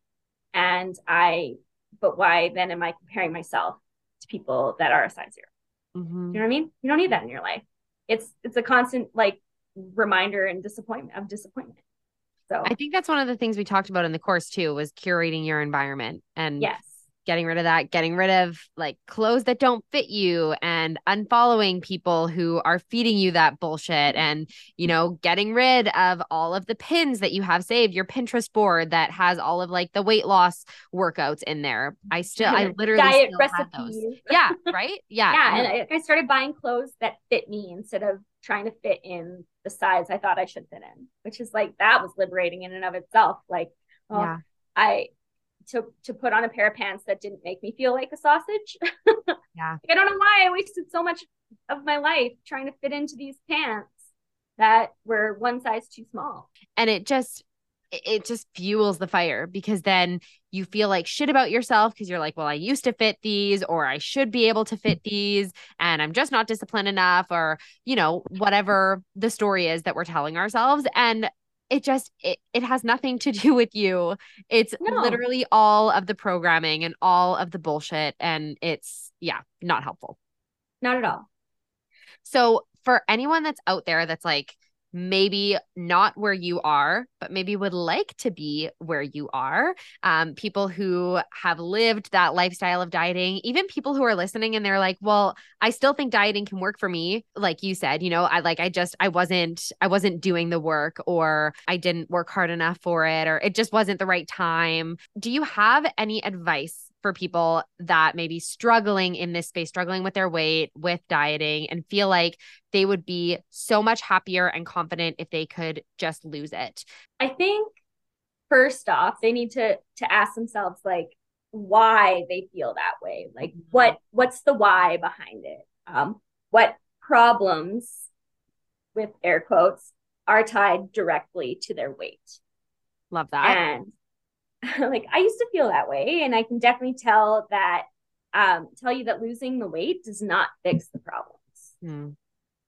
And I but why then am I comparing myself to people that are a size 0 mm-hmm. You know what I mean? You don't need that in your life. It's it's a constant like reminder and disappointment of disappointment. So I think that's one of the things we talked about in the course too was curating your environment and yes getting rid of that, getting rid of like clothes that don't fit you and unfollowing people who are feeding you that bullshit and, you know, getting rid of all of the pins that you have saved, your Pinterest board that has all of like the weight loss workouts in there. I still, I literally diet recipes. Yeah. Right. Yeah. yeah. And I, I started buying clothes that fit me instead of trying to fit in the size I thought I should fit in, which is like, that was liberating in and of itself. Like, oh, yeah. I, to to put on a pair of pants that didn't make me feel like a sausage. yeah. Like, I don't know why I wasted so much of my life trying to fit into these pants that were one size too small. And it just it just fuels the fire because then you feel like shit about yourself because you're like, well, I used to fit these, or I should be able to fit these, and I'm just not disciplined enough, or, you know, whatever the story is that we're telling ourselves. And it just it, it has nothing to do with you it's no. literally all of the programming and all of the bullshit and it's yeah not helpful not at all so for anyone that's out there that's like maybe not where you are, but maybe would like to be where you are. Um, people who have lived that lifestyle of dieting, even people who are listening and they're like, well, I still think dieting can work for me. Like you said, you know, I like, I just, I wasn't, I wasn't doing the work or I didn't work hard enough for it or it just wasn't the right time. Do you have any advice for people that may be struggling in this space, struggling with their weight, with dieting, and feel like they would be so much happier and confident if they could just lose it? I think first off, they need to to ask themselves like why they feel that way. Like mm-hmm. what what's the why behind it? Um, what problems with air quotes are tied directly to their weight. Love that. And like I used to feel that way. And I can definitely tell that, um, tell you that losing the weight does not fix the problems. Mm.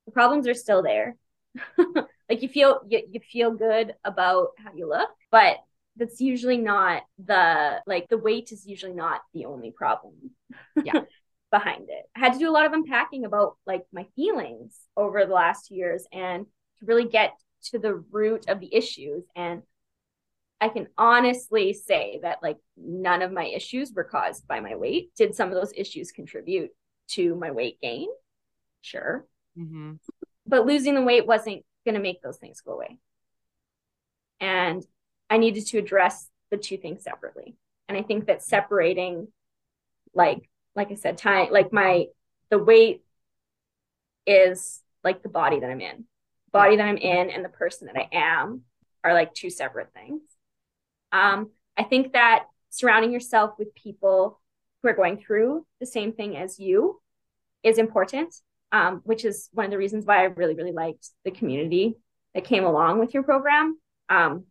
The problems are still there. like you feel, you, you feel good about how you look, but that's usually not the, like the weight is usually not the only problem. Yeah. behind it. I had to do a lot of unpacking about like my feelings over the last years and to really get to the root of the issues and I can honestly say that like none of my issues were caused by my weight. Did some of those issues contribute to my weight gain? Sure. Mm-hmm. But losing the weight wasn't going to make those things go away. And I needed to address the two things separately. And I think that separating, like, like I said, time, like my, the weight is like the body that I'm in. Body that I'm in and the person that I am are like two separate things. Um, I think that surrounding yourself with people who are going through the same thing as you is important, um, which is one of the reasons why I really, really liked the community that came along with your program. Um,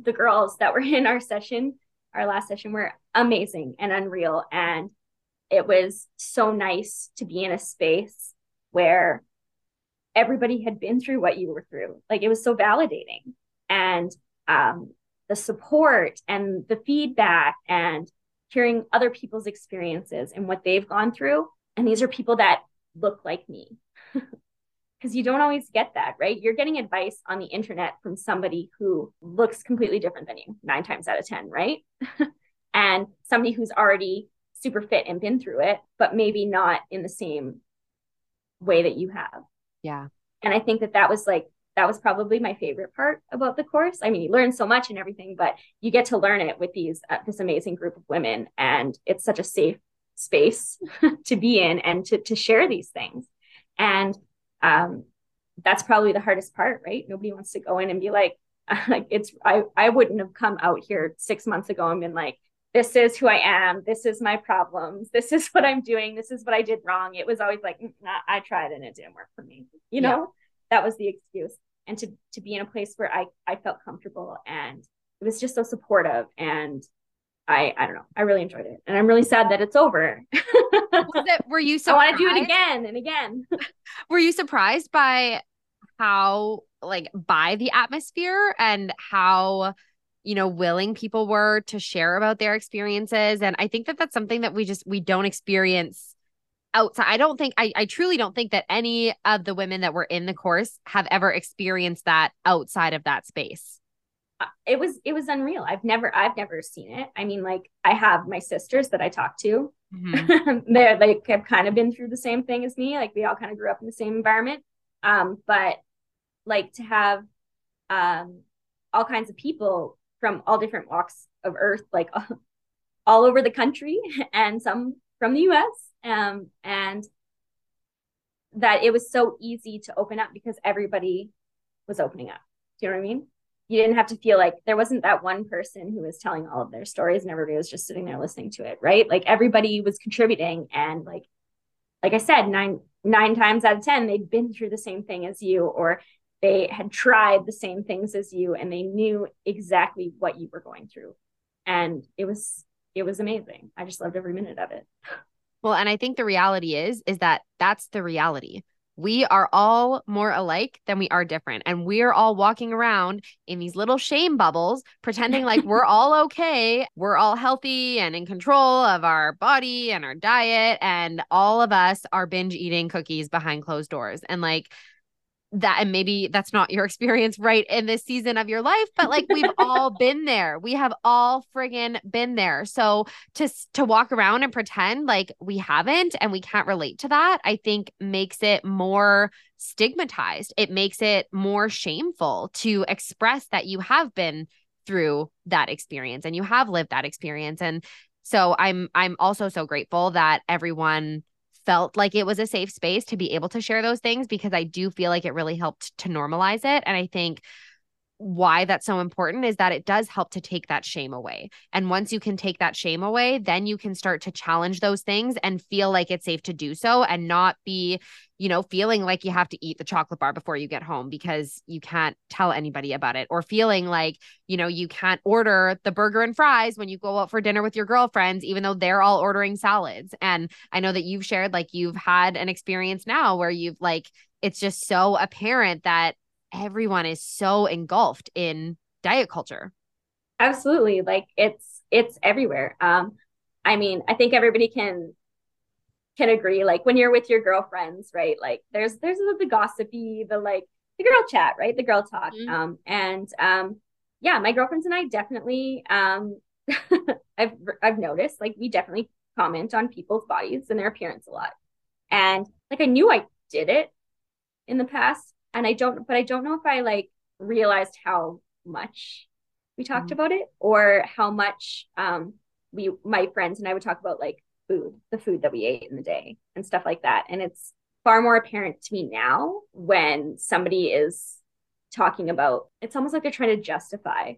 the girls that were in our session, our last session, were amazing and unreal. And it was so nice to be in a space where everybody had been through what you were through. Like it was so validating. And um, the support and the feedback and hearing other people's experiences and what they've gone through. And these are people that look like me. Because you don't always get that, right? You're getting advice on the internet from somebody who looks completely different than you, nine times out of 10, right? and somebody who's already super fit and been through it, but maybe not in the same way that you have. Yeah. And I think that that was like, that was probably my favorite part about the course. I mean, you learn so much and everything, but you get to learn it with these, uh, this amazing group of women. And it's such a safe space to be in and to, to share these things. And um, that's probably the hardest part, right? Nobody wants to go in and be like, like it's, I, I wouldn't have come out here six months ago and been like, this is who I am. This is my problems. This is what I'm doing. This is what I did wrong. It was always like, nah, I tried and it didn't work for me. You know, yeah. that was the excuse. And to to be in a place where I I felt comfortable and it was just so supportive and I I don't know. I really enjoyed it, and I'm really sad that it's over. it, were you? so? I want to do it again and again. were you surprised by how like by the atmosphere and how you know willing people were to share about their experiences and i think that that's something that we just we don't experience outside i don't think I, I truly don't think that any of the women that were in the course have ever experienced that outside of that space. Uh, it was it was unreal. I've never i've never seen it. I mean like i have my sisters that i talk to. Mm-hmm. they're like have kind of been through the same thing as me like we all kind of grew up in the same environment. Um but like to have um all kinds of people from all different walks of earth like all over the country and some from the us um and that it was so easy to open up because everybody was opening up. Do you know what i mean? You didn't have to feel like there wasn't that one person who was telling all of their stories and everybody was just sitting there listening to it right? Like everybody was contributing and like like i said nine nine times out of ten they'd been through the same thing as you or they had tried the same things as you and they knew exactly what you were going through. And it was it was amazing. I just loved every minute of it well and i think the reality is is that that's the reality we are all more alike than we are different. And we're all walking around in these little shame bubbles, pretending like we're all okay. We're all healthy and in control of our body and our diet. And all of us are binge eating cookies behind closed doors. And like, that and maybe that's not your experience right in this season of your life but like we've all been there. We have all friggin been there. So to to walk around and pretend like we haven't and we can't relate to that i think makes it more stigmatized. It makes it more shameful to express that you have been through that experience and you have lived that experience. And so i'm i'm also so grateful that everyone felt like it was a safe space to be able to share those things because I do feel like it really helped to normalize it. And I think why that's so important is that it does help to take that shame away. And once you can take that shame away, then you can start to challenge those things and feel like it's safe to do so and not be, you know, feeling like you have to eat the chocolate bar before you get home because you can't tell anybody about it or feeling like, you know, you can't order the burger and fries when you go out for dinner with your girlfriends, even though they're all ordering salads. And I know that you've shared like you've had an experience now where you've like, it's just so apparent that everyone is so engulfed in diet culture. Absolutely. Like it's it's everywhere. Um I mean, I think everybody can can agree like when you're with your girlfriends, right? Like there's there's the, the gossipy, the like the girl chat, right? The girl talk. Mm-hmm. Um and um yeah, my girlfriends and I definitely um I've I've noticed like we definitely comment on people's bodies and their appearance a lot. And like I knew I did it in the past, and I don't, but I don't know if I like realized how much we talked mm-hmm. about it or how much um we my friends and I would talk about like food, the food that we ate in the day and stuff like that. And it's far more apparent to me now when somebody is talking about it's almost like they're trying to justify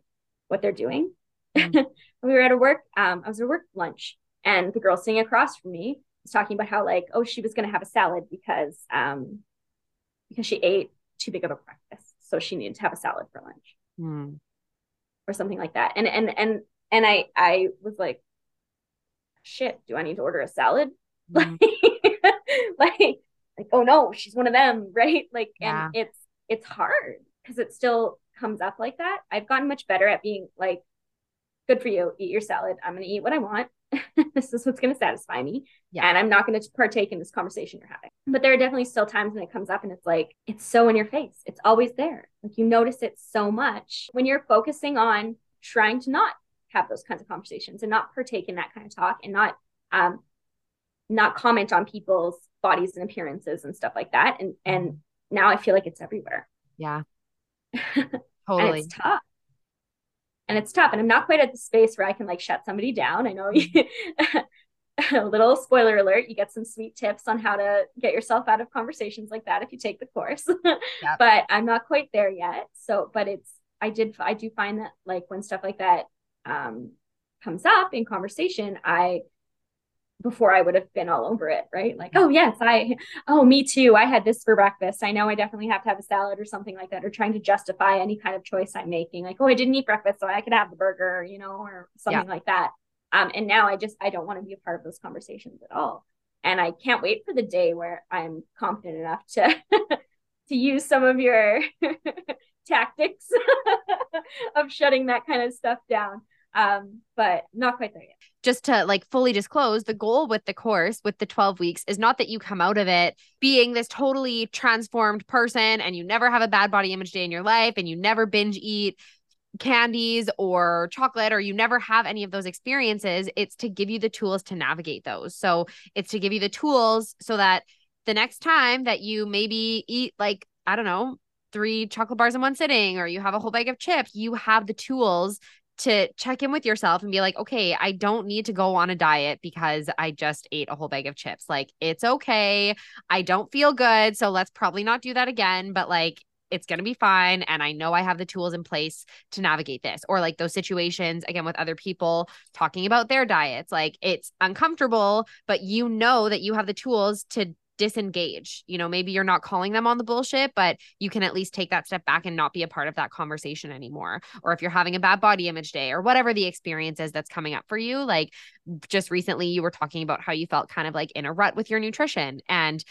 what they're doing. Mm-hmm. we were at a work, um, I was at a work lunch and the girl sitting across from me was talking about how like, oh, she was gonna have a salad because um because she ate too big of a breakfast. So she needed to have a salad for lunch. Mm. Or something like that. And and and and I I was like, shit, do I need to order a salad? Mm. like, like, like, oh no, she's one of them, right? Like, yeah. and it's it's hard because it still comes up like that. I've gotten much better at being like, good for you, eat your salad. I'm gonna eat what I want. this is what's gonna satisfy me. Yeah. And I'm not gonna partake in this conversation you're having. But there are definitely still times when it comes up and it's like, it's so in your face. It's always there. Like you notice it so much when you're focusing on trying to not have those kinds of conversations and not partake in that kind of talk and not um not comment on people's bodies and appearances and stuff like that and and mm-hmm. now i feel like it's everywhere yeah totally it's tough and it's tough and i'm not quite at the space where i can like shut somebody down. I know a little spoiler alert you get some sweet tips on how to get yourself out of conversations like that if you take the course. Yep. but i'm not quite there yet. So but it's i did i do find that like when stuff like that um, comes up in conversation, I before I would have been all over it, right? Like, oh yes, I oh me too. I had this for breakfast. I know I definitely have to have a salad or something like that, or trying to justify any kind of choice I'm making. Like, oh, I didn't eat breakfast, so I could have the burger, you know, or something yeah. like that. Um, and now I just I don't want to be a part of those conversations at all. And I can't wait for the day where I'm confident enough to to use some of your tactics of shutting that kind of stuff down um but not quite there yet. Just to like fully disclose the goal with the course with the 12 weeks is not that you come out of it being this totally transformed person and you never have a bad body image day in your life and you never binge eat candies or chocolate or you never have any of those experiences it's to give you the tools to navigate those. So it's to give you the tools so that the next time that you maybe eat like i don't know three chocolate bars in one sitting or you have a whole bag of chips you have the tools to check in with yourself and be like, okay, I don't need to go on a diet because I just ate a whole bag of chips. Like, it's okay. I don't feel good. So let's probably not do that again. But like, it's going to be fine. And I know I have the tools in place to navigate this. Or like those situations, again, with other people talking about their diets. Like, it's uncomfortable, but you know that you have the tools to disengage. You know, maybe you're not calling them on the bullshit, but you can at least take that step back and not be a part of that conversation anymore. Or if you're having a bad body image day or whatever the experience is that's coming up for you, like just recently you were talking about how you felt kind of like in a rut with your nutrition and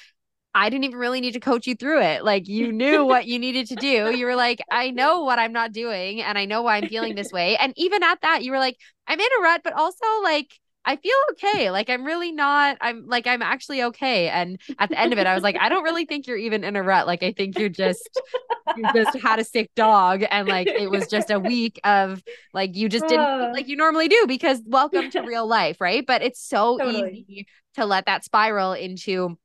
I didn't even really need to coach you through it. Like you knew what you needed to do. You were like, I know what I'm not doing and I know why I'm feeling this way. And even at that, you were like, I'm in a rut, but also like I feel okay. Like I'm really not, I'm like, I'm actually okay. And at the end of it, I was like, I don't really think you're even in a rut. Like, I think you're just, you just had a sick dog. And like, it was just a week of like, you just didn't like ah. you normally do because welcome to real life. Right. But it's so totally. easy to let that spiral into,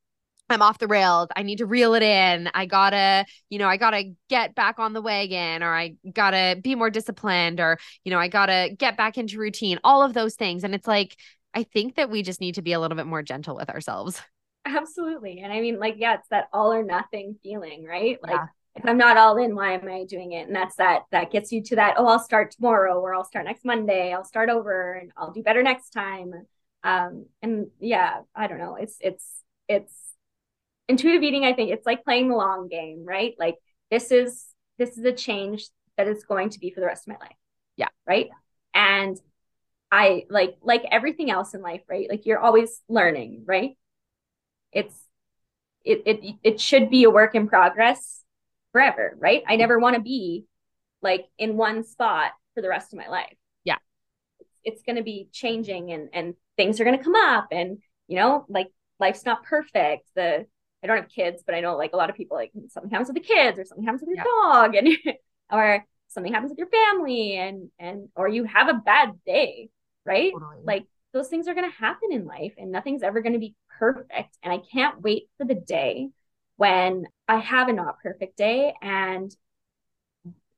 I'm off the rails. I need to reel it in. I gotta, you know, I gotta get back on the wagon or I gotta be more disciplined or, you know, I gotta get back into routine, all of those things. And it's like, I think that we just need to be a little bit more gentle with ourselves. Absolutely. And I mean, like, yeah, it's that all or nothing feeling, right? Like, yeah. if I'm not all in, why am I doing it? And that's that, that gets you to that, oh, I'll start tomorrow or I'll start next Monday. I'll start over and I'll do better next time. Um, and yeah, I don't know. It's, it's, it's, intuitive eating, I think it's like playing the long game, right? Like this is this is a change that is going to be for the rest of my life. Yeah. Right. And I like like everything else in life, right? Like you're always learning, right? It's it it it should be a work in progress forever, right? I never want to be like in one spot for the rest of my life. Yeah. It's, it's going to be changing and and things are going to come up and you know, like life's not perfect. The I don't have kids, but I know like a lot of people like something happens with the kids or something happens with your yeah. dog and or something happens with your family and and or you have a bad day, right? Totally. Like those things are going to happen in life and nothing's ever going to be perfect and I can't wait for the day when I have a not perfect day and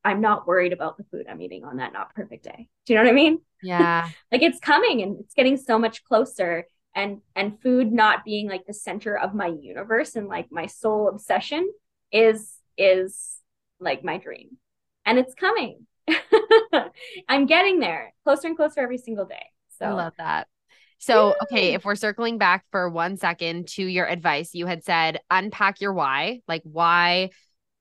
I'm not worried about the food I'm eating on that not perfect day. Do you know what I mean? Yeah. like it's coming and it's getting so much closer and and food not being like the center of my universe and like my sole obsession is is like my dream. And it's coming. I'm getting there closer and closer every single day. So I love that. So, okay, if we're circling back for one second to your advice, you had said unpack your why. Like why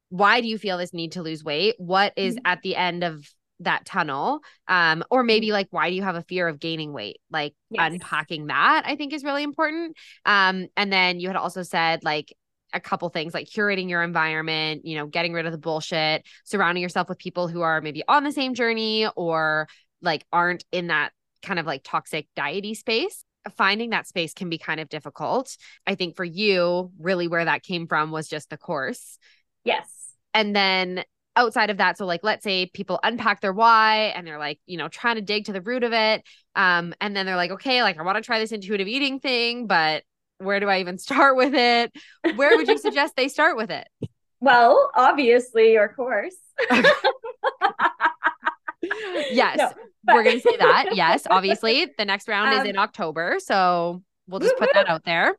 why do you feel this need to lose weight? What is mm-hmm. at the end of that tunnel? Um or maybe mm-hmm. like why do you have a fear of gaining weight? Like yes. unpacking that I think is really important. Um and then you had also said like a couple things like curating your environment, you know, getting rid of the bullshit, surrounding yourself with people who are maybe on the same journey or like aren't in that kind of like toxic diety space finding that space can be kind of difficult. I think for you, really where that came from was just the course. Yes. And then outside of that, so like let's say people unpack their why and they're like, you know, trying to dig to the root of it. Um, and then they're like, okay, like I want to try this intuitive eating thing, but where do I even start with it? Where would you suggest they start with it? Well, obviously your course. yes, no, but... we're going to say that. Yes, obviously the next round um, is in October, so we'll just put that out there.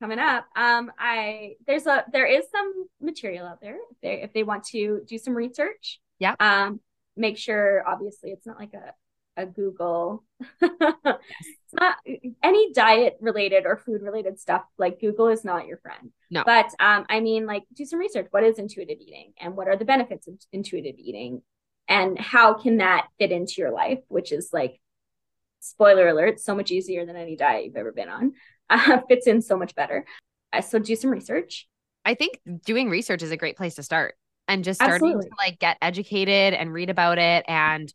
Coming up, um, I there's a there is some material out there if they if they want to do some research. Yeah. Um, make sure obviously it's not like a a Google. it's not any diet related or food related stuff. Like Google is not your friend. No. But um, I mean, like do some research. What is intuitive eating, and what are the benefits of intuitive eating, and how can that fit into your life? Which is like, spoiler alert, so much easier than any diet you've ever been on. Uh, fits in so much better. Uh, so do some research. I think doing research is a great place to start and just starting Absolutely. to like get educated and read about it and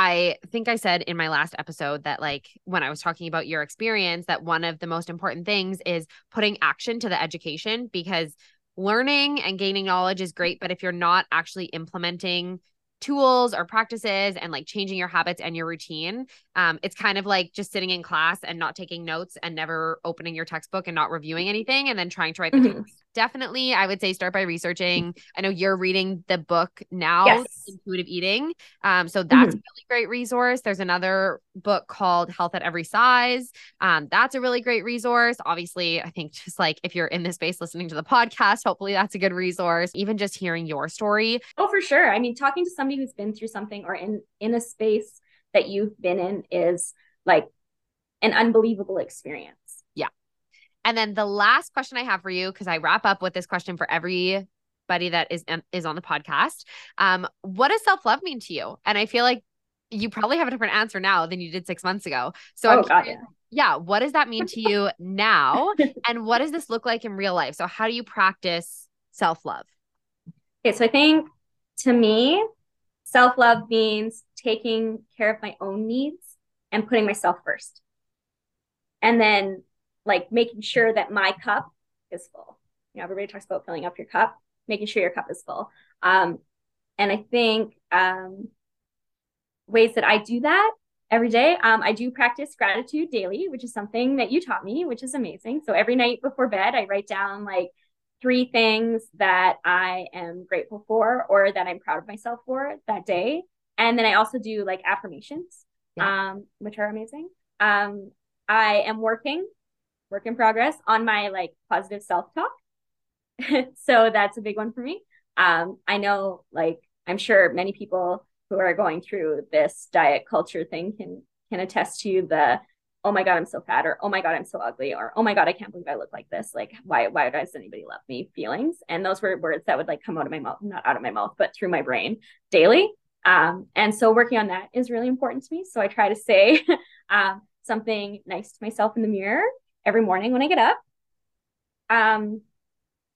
I think I said in my last episode that, like, when I was talking about your experience, that one of the most important things is putting action to the education because learning and gaining knowledge is great. But if you're not actually implementing tools or practices and like changing your habits and your routine. Um, it's kind of like just sitting in class and not taking notes and never opening your textbook and not reviewing anything and then trying to write the mm-hmm. Definitely, I would say start by researching. I know you're reading the book now, yes. Intuitive Eating. Um, so that's mm-hmm. a really great resource. There's another book called Health at Every Size. Um, that's a really great resource. Obviously, I think just like if you're in this space listening to the podcast, hopefully that's a good resource. Even just hearing your story. Oh, for sure. I mean, talking to somebody who's been through something or in in a space that you've been in is like an unbelievable experience. Yeah. And then the last question I have for you, because I wrap up with this question for everybody that is is on the podcast. Um, what does self love mean to you? And I feel like you probably have a different answer now than you did six months ago. So oh, God, yeah. yeah, what does that mean to you now? and what does this look like in real life? So how do you practice self love? Okay, so I think to me, self love means taking care of my own needs and putting myself first. And then like making sure that my cup is full. You know, everybody talks about filling up your cup, making sure your cup is full. Um, and I think um, ways that I do that every day, um, I do practice gratitude daily, which is something that you taught me, which is amazing. So every night before bed, I write down like three things that I am grateful for or that I'm proud of myself for that day. And then I also do like affirmations, yeah. um, which are amazing. Um, I am working, work in progress on my like positive self talk. so that's a big one for me. Um, I know, like, I'm sure many people who are going through this diet culture thing can can attest to the oh my god i'm so fat or oh my god i'm so ugly or oh my god i can't believe i look like this. Like why why does anybody love me? Feelings. And those were words that would like come out of my mouth not out of my mouth but through my brain daily. Um, and so working on that is really important to me. So i try to say um, something nice to myself in the mirror every morning when i get up. Um,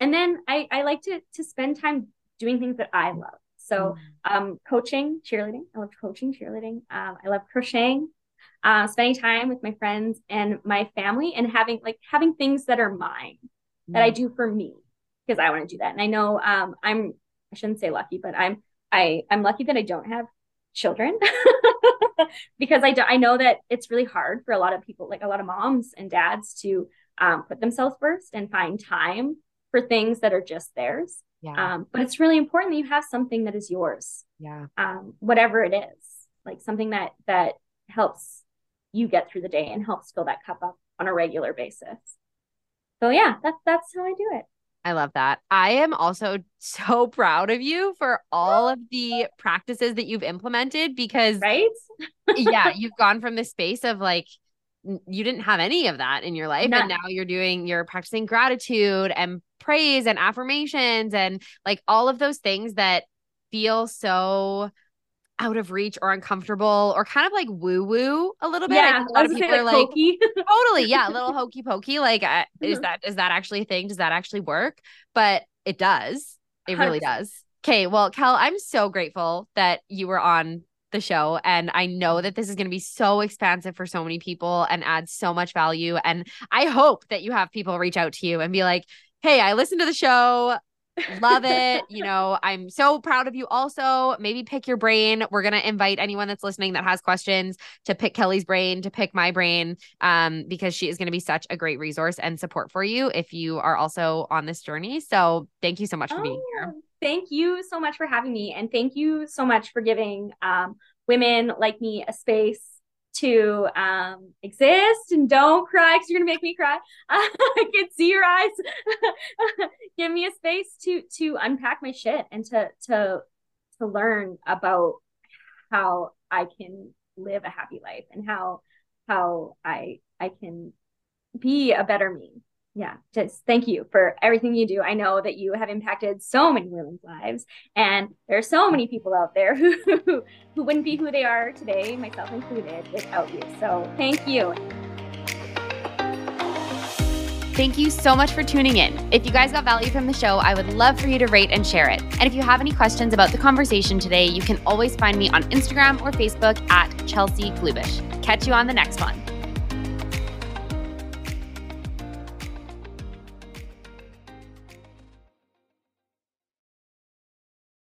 and then I, I like to to spend time doing things that i love so mm-hmm. um, coaching cheerleading i love coaching cheerleading um, i love crocheting uh, spending time with my friends and my family and having like having things that are mine mm. that I mm. do for me because I want to do that. And I know um, I'm I shouldn't say lucky, but I'm I I'm lucky that I don't have children because I do, I know that it's really hard for a lot of people, like a lot of moms and dads, to um, put themselves first and find time for things that are just theirs. Yeah. Um, but it's really important that you have something that is yours. Yeah. Um, whatever it is, like something that that helps you get through the day and helps fill that cup up on a regular basis. So yeah, that's that's how I do it. I love that. I am also so proud of you for all of the practices that you've implemented because right? yeah, you've gone from the space of like you didn't have any of that in your life None. and now you're doing you're practicing gratitude and praise and affirmations and like all of those things that feel so out of reach or uncomfortable or kind of like woo woo a little bit. Yeah, a lot of people are like totally, yeah, a little mm-hmm. hokey pokey. Like, uh, is that is that actually a thing? Does that actually work? But it does. It really does. Okay, well, Kel, I'm so grateful that you were on the show. And I know that this is going to be so expansive for so many people and add so much value. And I hope that you have people reach out to you and be like, hey, I listened to the show. Love it. you know, I'm so proud of you also. Maybe pick your brain. We're going to invite anyone that's listening that has questions to pick Kelly's brain, to pick my brain, um, because she is going to be such a great resource and support for you if you are also on this journey. So thank you so much for oh, being here. Thank you so much for having me. And thank you so much for giving um, women like me a space to um, exist and don't cry because you're gonna make me cry. I can see your eyes. Give me a space to to unpack my shit and to to to learn about how I can live a happy life and how how I I can be a better me yeah, just thank you for everything you do. I know that you have impacted so many women's lives, and there are so many people out there who who wouldn't be who they are today, myself included, without you. So thank you. Thank you so much for tuning in. If you guys got value from the show, I would love for you to rate and share it. And if you have any questions about the conversation today, you can always find me on Instagram or Facebook at Chelsea Glubish. Catch you on the next one.